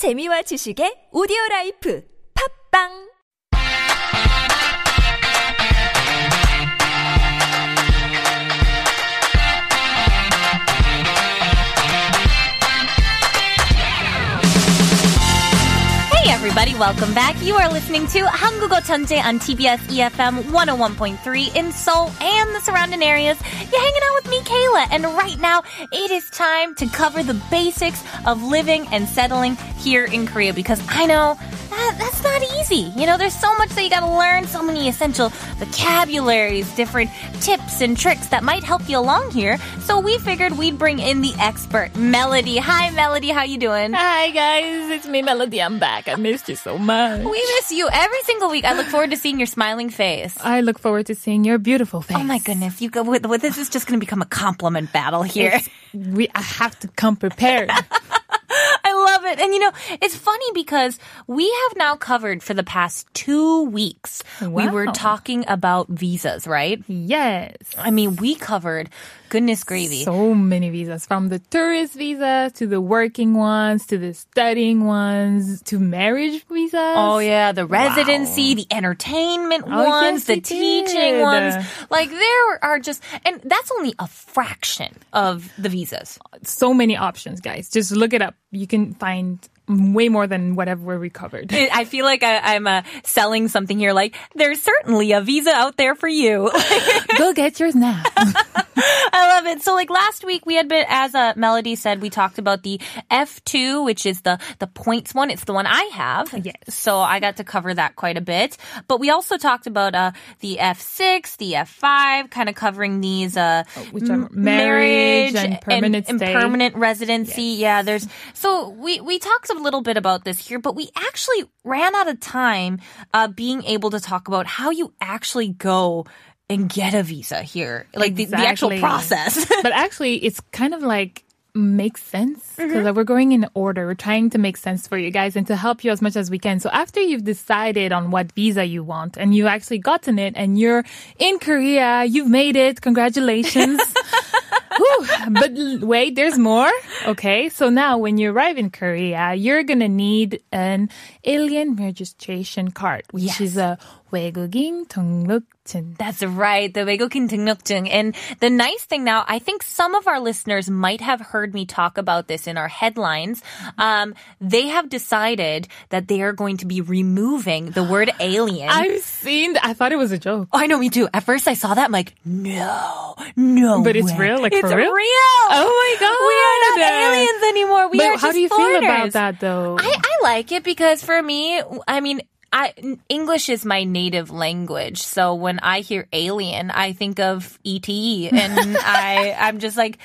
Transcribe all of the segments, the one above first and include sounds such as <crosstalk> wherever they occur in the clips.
재미와 지식의 오디오 라이프. 팝빵 everybody, welcome back. You are listening to 한국어 천재 on TBS EFM 101.3 in Seoul and the surrounding areas. You're hanging out with me, Kayla, and right now it is time to cover the basics of living and settling here in Korea because I know that, that's not easy. You know, there's so much that you gotta learn, so many essential vocabularies, different tips and tricks that might help you along here. So we figured we'd bring in the expert, Melody. Hi, Melody, how you doing? Hi guys, it's me Melody. I'm back. I missed you so much. We miss you every single week. I look forward to seeing your smiling face. I look forward to seeing your beautiful face. Oh my goodness, you go with, with this is just going to become a compliment battle here. It's- we I have to come prepared. <laughs> I love it. And you know, it's funny because we have now covered for the past two weeks. We were talking about visas, right? yes. I mean, we covered goodness gravy. So many visas from the tourist visa to the working ones to the studying ones to marriage visas. Oh yeah, the residency, the entertainment Oh, ones, yes, the teaching did. ones. Like there are just, and that's only a fraction of the visas. So many options, guys. Just look it up. You can find way more than whatever we covered. <laughs> I feel like I, I'm uh, selling something here. Like there's certainly a visa out there for you. <laughs> Go get yours now. <laughs> <laughs> I love it. So like last week we had been, as a Melody said, we talked about the F2, which is the, the points one. It's the one I have. Yes. So I got to cover that quite a bit. But we also talked about, uh, the F6, the F5, kind of covering these, uh, which are m- marriage and permanent and, stay. permanent residency. Yeah, there's, so we, we talked a little bit about this here, but we actually ran out of time, uh, being able to talk about how you actually go and get a visa here. Like the, the actual process. <laughs> but actually, it's kind of like makes sense because Mm-hmm. we're going in order. We're trying to make sense for you guys and to help you as much as we can. So after you've decided on what visa you want and you've actually gotten it and you're in Korea, you've made it. Congratulations. <laughs> <laughs> Whew. But wait, there's more. Okay. So now when you arrive in Korea, you're going to need an alien registration card, which Yes. is a 외국인 등록증. That's right, the 외국인 등록증. And the nice thing now, I think some of our listeners might have heard me talk about this in our headlines. Um, they have decided that they are going to be removing the word <gasps> alien. I've seen, I thought it was a joke. Oh, I know, me too. At first I saw that, I'm like, no, no. But it's way. real? Like, it's for real? Oh my God. We are not aliens anymore. We but are how just do you feel about foreigners. that though? I, I like it because for me, I mean, I, English is my native language. So when I hear alien, I think of ET and <laughs> I, I'm just like,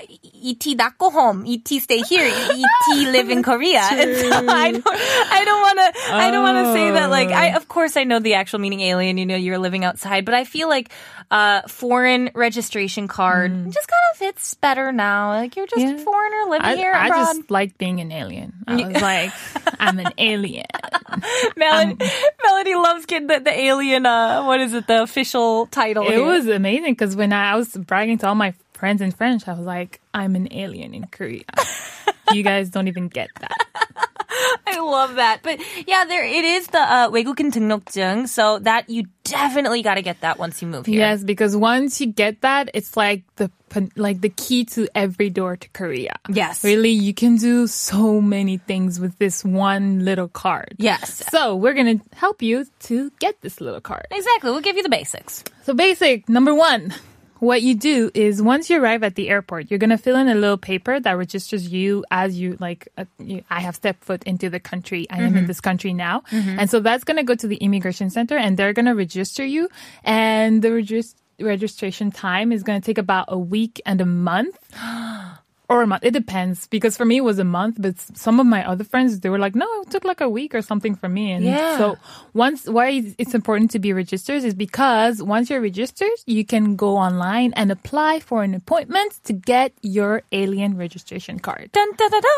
ET not go home. ET stay here. ET <laughs> live in Korea. And so I don't, I don't want to, I don't want to say that like, I, of course I know the actual meaning alien, you know, you're living outside, but I feel like, uh, foreign registration card just kind of fits better now. Like you're just Yeah. a foreigner living I, here I just like being an alien. I was like, I'm an alien. <laughs> Melody, <laughs> Melody loves getting the, the alien, uh, what is it, the official title It here. was amazing because when I, I was bragging to all my friends in French, I was like, I'm an alien in Korea. <laughs> you guys don't even get that. <laughs> I love that. But yeah, there it is the uh, 외국인 등록증. So that you definitely got to get that once you move here. Yes, because once you get that, it's like the pen- like the key to every door to Korea. Yes. Really, you can do so many things with this one little card. Yes. So we're gonna help you to get this little card. Exactly. We'll give you the basics. So basic number one. What you do is once you arrive at the airport, you're gonna fill in a little paper that registers you as you like. Uh, you, I have stepped foot into the country. I am in this country now, and so that's gonna go to the immigration center, and they're gonna register you. And the regis- registration time is gonna take about a week and a month. <gasps> <gasps> Or a month. It depends because for me it was a month, but s- some of my other friends they were like, no, it took like a week or something for me. And Yeah. so once why it's important to be registered is because once you're registered, you can go online and apply for an appointment to get your alien registration card. Dun, da, da, da.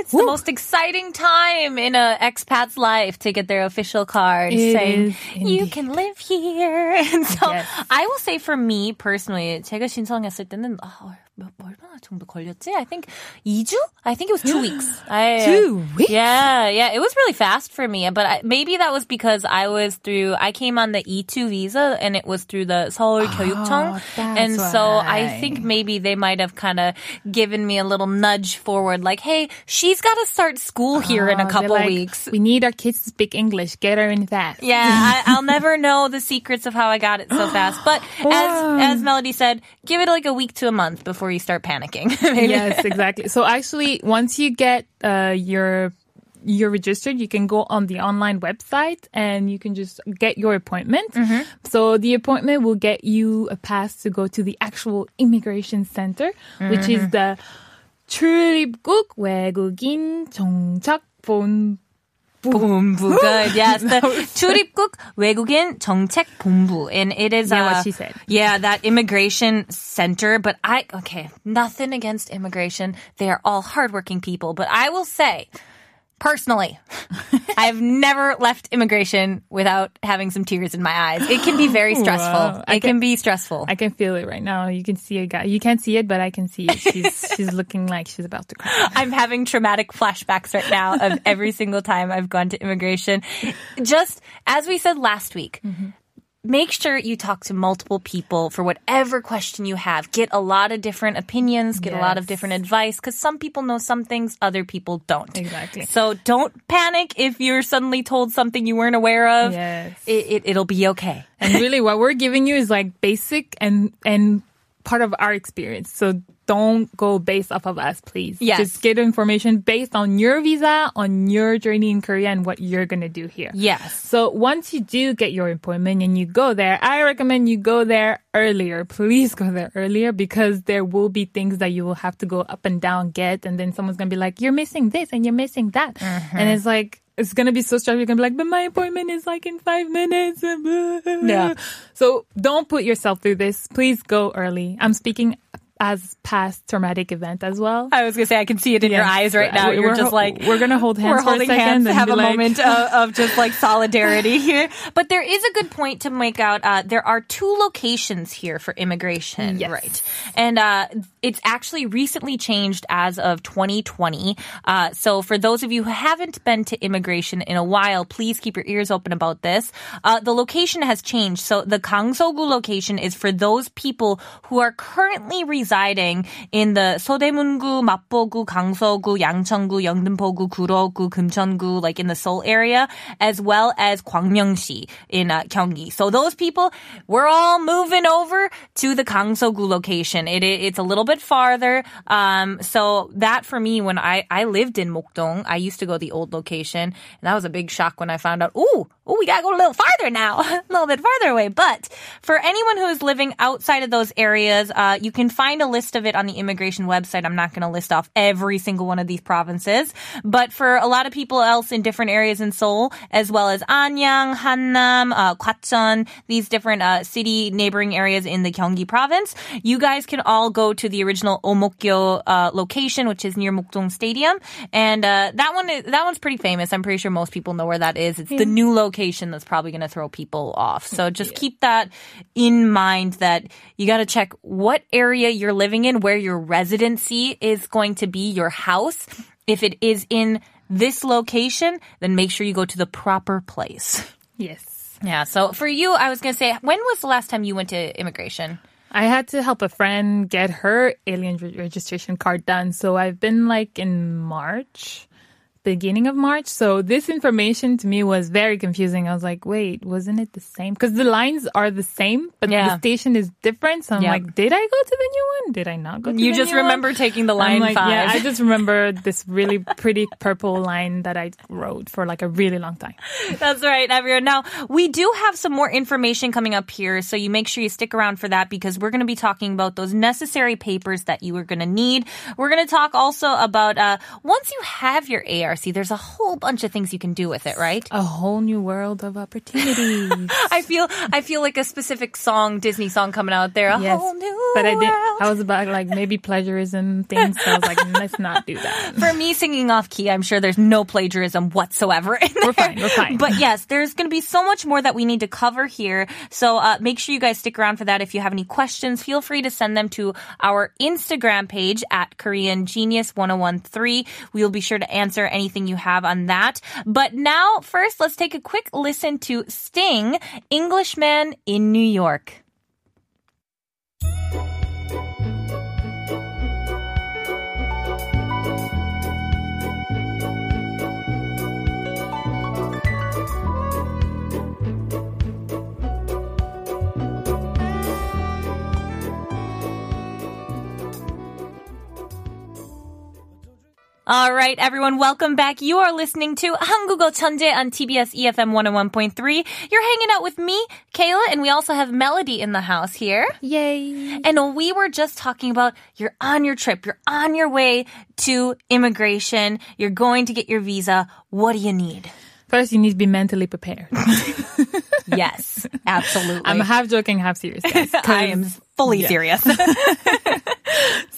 It's the Woo. most exciting time in a expat's life to get their official card It saying is you indeed. can live here. <laughs> And so Yes. I will say for me personally, 제가 신청했을 때는 oh, 몇- 얼마나 정도 걸렸지? I think 2주? I think it was two weeks. <gasps> I, Two weeks? Yeah, yeah. It was really fast for me, but I, maybe that was because I was through, I came on the E2 visa and it was through the Seoul 교육청. Oh, that's And so I why. think maybe they might have kind of given me a little nudge forward, like, hey, she's got to start school here in a Oh, they're couple like, weeks. We need our kids to speak English. Get her in fast. Yeah, I, <laughs> I'll never know the secrets of how I got it so fast. But <gasps> as as Melody said, give it like a week to a month before you start panicking. <laughs> yes, exactly. So actually, once you get uh, your you're registered, you can go on the online website and you can just get your appointment. So the appointment will get you a pass to go to the actual immigration center, which is the 출입국 외국인 정착본 본부. Good. Yes. The 출입국 외국인 정책 본부. And it is Yeah, uh, what she said. Yeah, that immigration center. But I, okay, nothing against immigration. They are all hardworking people. But I will say, personally, <laughs> I've never left immigration without having some tears in my eyes. It can be very <gasps> stressful. Wow. It can be stressful. I can feel it right now. You can see a guy. You can't see it, but I can see it. She's <laughs> she's looking like she's about to cry. I'm having traumatic flashbacks right now of every single time I've gone to immigration. Just as we said last week, mm-hmm. Make sure you talk to multiple people for whatever question you have. Get a lot of different opinions, get a lot of different advice because some people know some things, other people don't. Exactly. So don't panic if you're suddenly told something you weren't aware of. Yes. It, it, it'll be okay. And really, what we're giving you is like basic and and part of our experience. So don't go based off of us, please. Yes. Just get information based on your visa, on your journey in Korea, and what you're gonna do here. Yes. So once you do get your appointment and you go there, I recommend you go there earlier. Please go there earlier because there will be things that you will have to go up and down get, and then someone's gonna be like, "You're missing this and you're missing that," mm-hmm. and it's like. It's gonna be so stressful. You're gonna be like, but my appointment is like in five minutes. <laughs> Yeah. So don't put yourself through this. Please go early. I'm speaking as past traumatic event as well. I was gonna say I can see it in your eyes right now. We're- You're just like we're gonna hold hands We're for a holding second hands have a like- moment <laughs> of, of just like solidarity here. But there is a good point to make out. Uh, there are two locations here for immigration, Yes. right? And uh, it's actually recently changed as of 2020. Uh, so for those of you who haven't been to immigration in a while, please keep your ears open about this. Uh, the location has changed. So the Gangseogu location is for those people who are currently residing in the Seodaemungu, Mapogu, Gangseogu, Yangcheongu, Yeongdeungpogu, Gurogu, Geumcheongu, like in the Seoul area, as well as Gwangmyeongsi in uh, Gyeonggi. So those people, we're all moving over to the Gangseogu location. It, it, it's a little bit farther. Um, so that for me, when I I lived in Mokdong, I used to go the old location, and that was a big shock when I found out. Ooh, ooh, we gotta go a little farther now, <laughs> a little bit farther away. But for anyone who is living outside of those areas, uh, you can find a list of it on the immigration website. I'm not to list off every single one of these provinces, but for a lot of people else in different areas in Seoul, as well as Anyang, Hanam, uh, Gwacheon, these different uh, city neighboring areas in the Gyeonggi province, you guys can all go to the original Omokgyo uh, location, which is near Mokdong Stadium, and uh, that one is, that one's pretty famous. I'm pretty sure most people know where that is. It's the new location that's probably going to throw people off. So just keep that in mind that you got to check what area you're living in, where your residency is going to be, your house. If it is in this location, then make sure you go to the proper place. Yes. Yeah. So for you, I was going to say, when was the last time you went to immigration? I had to help a friend get her alien re- registration card done. So I've been like in March, beginning of March. So this information to me was very confusing. I was like, wait, wasn't it the same? Because the lines are the same, but Yeah. the station is different. So I'm Yeah. like, did I go to the new one? Did I not go to You the just new one? You just remember taking the line like, five. yeah, I just remember this really pretty purple line that I wrote for like a really long time. <laughs> That's right, everyone. Now, we do have some more information coming up here, so you make sure you stick around for that because we're going to be talking about those necessary papers that you are going to need. We're going to talk also about uh, once you have your ARC, there's a whole bunch of things you can do with it, right? A whole new world of opportunities. <laughs> I feel I feel like a specific song, Disney song coming out there. A yes. whole new but I world. did. I was about like maybe plagiarism things. So I was like, <laughs> let's not do that. For me singing off key, I'm sure there's no plagiarism whatsoever. We're fine, we're fine. But yes, there's going to be so much more that we need to cover here. So uh, make sure you guys stick around for that. If you have any questions, feel free to send them to our Instagram page at Korean Genius 1013. We'll be sure to answer anything you have on that. But now, first, let's take a quick listen to Sting, Englishman in New York. All right, everyone, welcome back. You are listening to 한국어 천재 on TBS EFM 101.3. You're hanging out with me, Kayla, and we also have Melody in the house here. Yay! And we were just talking about you're on your trip, you're on your way to immigration, you're going to get your visa. What do you need? First, you need to be mentally prepared. <laughs> Yes, absolutely. I'm half joking, half serious. Guys, 'cause- <laughs> I am fully Yeah. serious. <laughs> <laughs>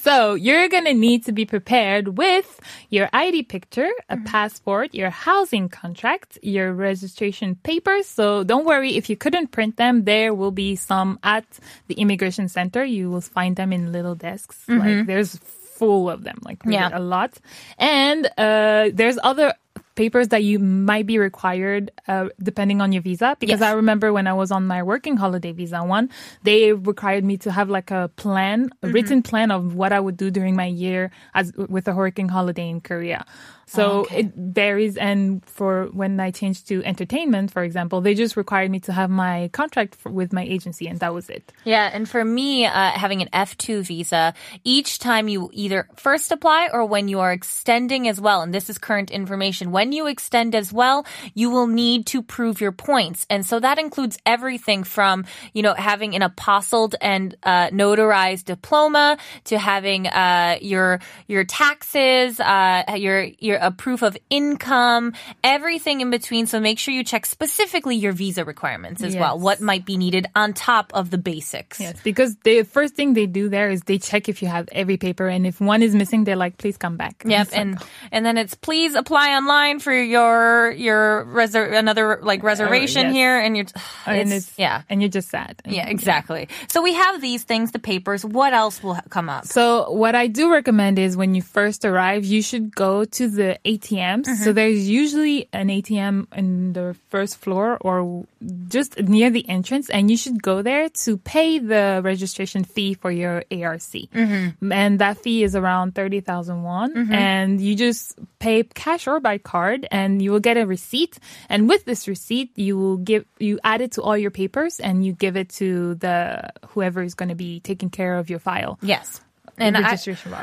So you're gonna need to be prepared with your ID picture, a Mm-hmm. passport, your housing contract, your registration papers. So don't worry if you couldn't print them. There will be some at the immigration center. You will find them in little desks. Like there's full of them, like really Mm-hmm. Yeah. a lot. And uh, there's other papers that you might be required uh, depending on your visa. Because Yes. i remember when i was on my working holiday visa one they required me to have like a plan a written plan of what i would do during my year as with a working holiday in korea. So Okay. it varies. And for when i changed to entertainment for example they just required me to have my contract for, with my agency and that was it. Yeah, and for me, uh, having an F2 visa, each time you either first apply or when you are extending as well, and this is current information, when you extend as well, you will need to prove your points. And so that includes everything from, you know, having an apostilled and uh, notarized diploma to having uh, your your taxes, uh, your your a proof of income, everything in between. So make sure you check specifically your visa requirements as well. What might be needed on top of the basics. yes because the first thing they do there is they check if you have every paper and if one is missing they're like please come back Yep, <laughs> like, and and then it's please apply online for your your reser- another like reservation yes. here, and you're <sighs> and it's, yeah and you're just sad yeah exactly. So we have these things, the papers. What else will come up? So what I do recommend is when you first arrive, you should go to the ATMs. Mm-hmm. So there's usually an ATM in the first floor or just near the entrance, and you should go there to pay the registration fee for your ARC. Mm-hmm. And that fee is around thirty thousand won, and you just pay cash or by card, and you will get a receipt. And with this receipt, you will give you add it to all your papers, and you give it to the whoever is going to be taking care of your file. Yes. And I.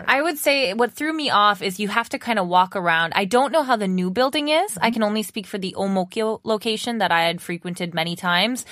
I would say what threw me off is you have to kind of walk around. I don't know how the new building is. I can only speak for the Omokgyo location that I had frequented many times.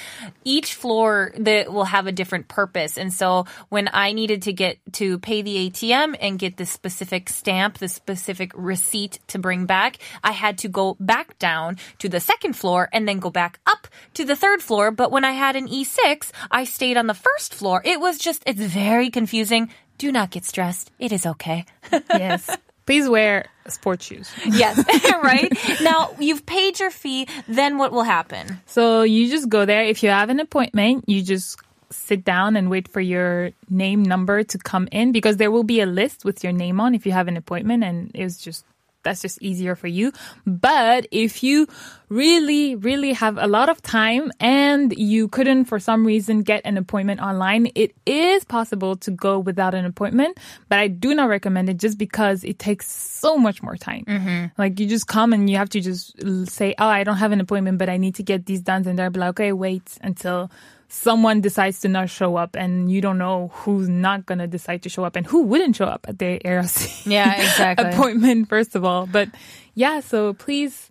Each floor that will have a different purpose. And so when I needed to get to pay the ATM and get the specific stamp, the specific receipt to bring back, I had to go back down to the second floor and then go back up to the third floor. But when I had an E6, I stayed on the first floor. It was just, it's very confusing. Do not get stressed. It is okay. <laughs> yes. Please wear sports shoes. yes, <laughs> <laughs> right? Now, you've paid your fee, then what will happen? So you just go there. If you have an appointment, you just sit down and wait for your name number to come in because there will be a list with your name on if you have an appointment and it's just that's just easier for you. But if you really, really have a lot of time and you couldn't for some reason get an appointment online, it is possible to go without an appointment. But I do not recommend it just because it takes so much more time. Mm-hmm. Like you just come and you have to just say, oh, I don't have an appointment, but I need to get these done. And they'll be like, okay, wait until someone decides to not show up and you don't know who's not going to decide to show up and who wouldn't show up at the ARC Yeah, <laughs> exactly. appointment, first of all. But yeah, so please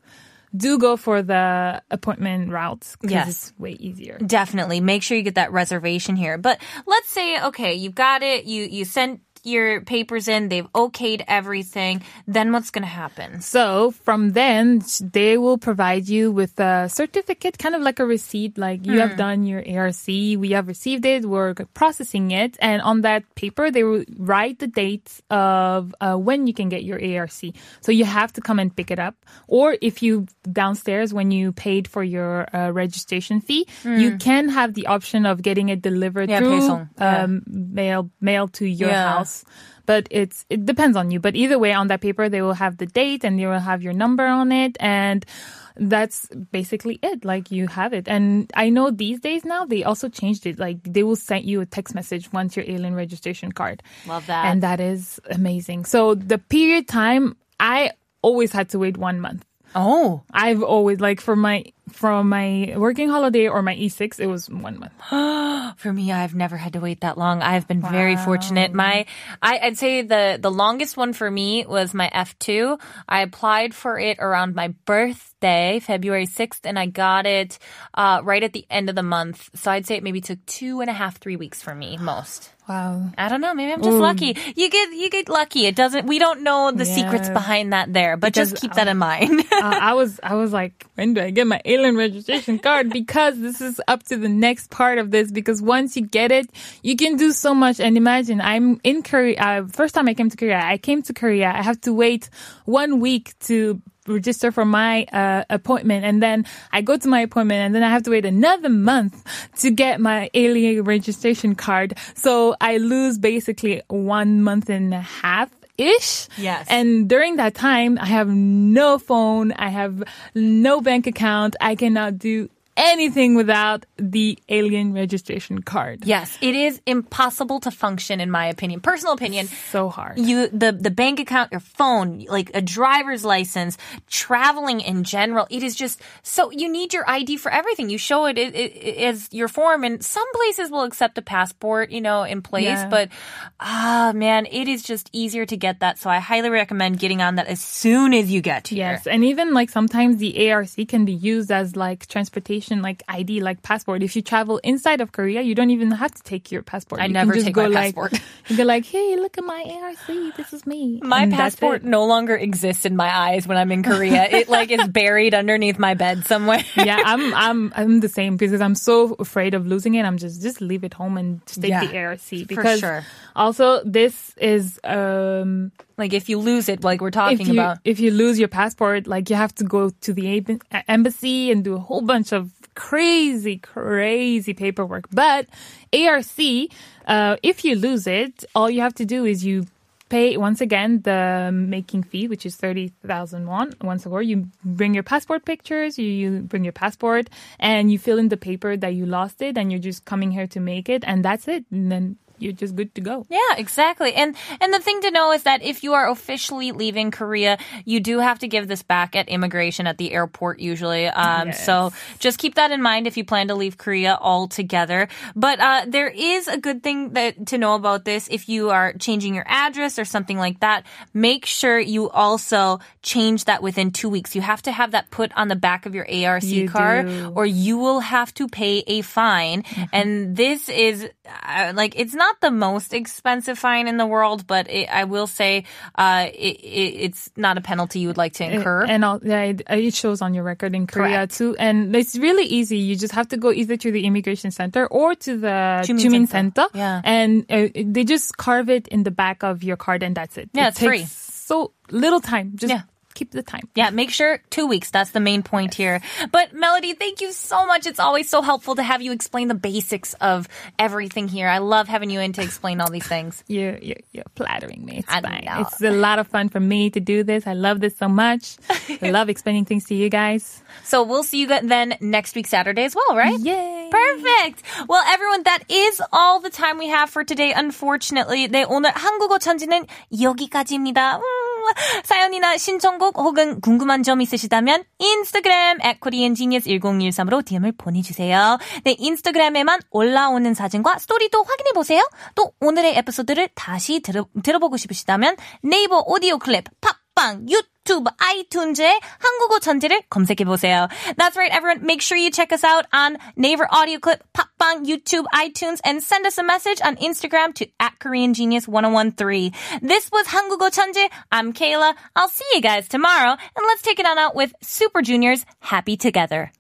do go for the appointment routes because Yes. it's way easier. Definitely. Make sure you get that reservation here. But let's say, okay, you've got it. You, you sent, your papers in, they've okayed everything, then what's going to happen? So from then, they will provide you with a certificate, kind of like a receipt, like you have done your ARC, we have received it, we're processing it, and on that paper they will write the dates of uh, when you can get your ARC. So you have to come and pick it up, or if you downstairs when you paid for your uh, registration fee, you can have the option of getting it delivered Yeah, through 배송. Yeah. um, mail mail to your Yeah. house but it's it depends on you. But either way on that paper they will have the date and they will have your number on it. And that's basically it. Like you have it. And i know these days now they also changed it. Like they will send you a text message once your alien registration card. Love that. and that is amazing. So the period time i always had to wait one month. Oh, i've always like for my from my working holiday or my e6 it was one month <gasps> For me, I've never had to wait that long. I've been very fortunate. My, I, I'd say the the longest one for me was my F two. I applied for it around my birthday, February sixth, and I got it uh, right at the end of the month. So I'd say it maybe took two and a half, three weeks for me <gasps> most. wow I don't know. Maybe I'm just lucky. You get you get lucky. It doesn't. We don't know the secrets behind that there, but just Because, keep that in mind. <laughs> uh, I was I was like, when do I get my registration card? Because this is up to the next part of this. Because once you get it, you can do so much. And imagine, I'm in Korea. Uh, first time I came to Korea, I came to Korea. I have to wait one week to register for my uh, appointment and then I go to my appointment and then I have to wait another month to get my alien registration card. So I lose basically one month and a half ish. Yes. And during that time, I have no phone. I have no bank account. I cannot do anything without the alien registration card. yes, it is impossible to function, in my opinion, personal opinion. So hard. you the the bank account your phone like a driver's license traveling in general it is just so you need your id for everything you show it, as your form and some places will accept a passport you know in place Yeah. but ah man it is just easier to get that so i highly recommend getting on that as soon as you get here Yes, and even like sometimes the ARC can be used as like transportation, like ID, like passport. If you travel inside of Korea, you don't even have to take your passport. I You never can just take go my like, passport. <laughs> You go like, hey, look at my ARC. This is me. my And passport no longer exists in my eyes when I'm in Korea. It like is buried underneath my bed somewhere. <laughs> yeah, I'm I'm I'm the same because I'm so afraid of losing it. I'm just just leave it home and just take Yeah, the ARC because sure. also this is um Like if you lose it, like we're if talking you about. if you lose your passport, like you have to go to the embassy and do a whole bunch of crazy crazy paperwork. But ARC, uh, if you lose it, all you have to do is you pay once again the making fee, which is thirty thousand won once a. You bring your passport pictures, you, you bring your passport, and you fill in the paper that you lost it, and you're just coming here to make it, and that's it. And then you're just good to go. Yeah, exactly. And and the thing to know is that if you are officially leaving Korea, you do have to give this back at immigration at the airport usually. Um, So just keep that in mind if you plan to leave Korea altogether. But uh, there is a good thing that to know about this. If you are changing your address or something like that, make sure you also change that within two weeks. You have to have that put on the back of your ARC You card, do. or you will have to pay a fine. And this is uh, like it's not the most expensive fine in the world, but it, I will say uh, it, it, it's not a penalty you would like to incur. And all, yeah, it, it shows on your record in Korea Correct. too. And it's really easy. You just have to go either to the immigration center or to the Jumin Jumin Center. Center. Yeah. And uh, they just carve it in the back of your card and that's it. Yeah, it it's free. So little time. Just Yeah keep the time. Yeah, make sure two weeks. That's the main point yes. here. But Melody, thank you so much. It's always so helpful to have you explain the basics of everything here. I love having you in to explain all these things. <laughs> you, you you're flattering me. It's I fine. Know. It's a lot of fun for me to do this. I love this so much. I <laughs> love explaining things to you guys. So we'll see you then next week Saturday as well, right? Yay! Perfect. Well, everyone, that is all the time we have for today. Unfortunately, 네 오늘 한국어 천재는 여기까지입니다. 음. 사연이나 신청곡 혹은 궁금한 점 있으시다면 인스타그램 at koreangenius1013으로 DM을 보내주세요. 네, 인스타그램에만 올라오는 사진과 스토리도 확인해 보세요. 또 오늘의 에피소드를 다시 들어, 들어보고 싶으시다면 네이버 오디오 클립, 팝빵, 유튜브 유튜브, 아이튠즈에 한국어 천재를 검색해보세요. That's right, everyone. Make sure you check us out on Naver Audio Clip, 팟빵, YouTube, iTunes, and send us a message on Instagram to at Korean Genius 1013. This was 한국어 천재. I'm Kayla. I'll see you guys tomorrow, and let's take it on out with Super Junior's Happy Together.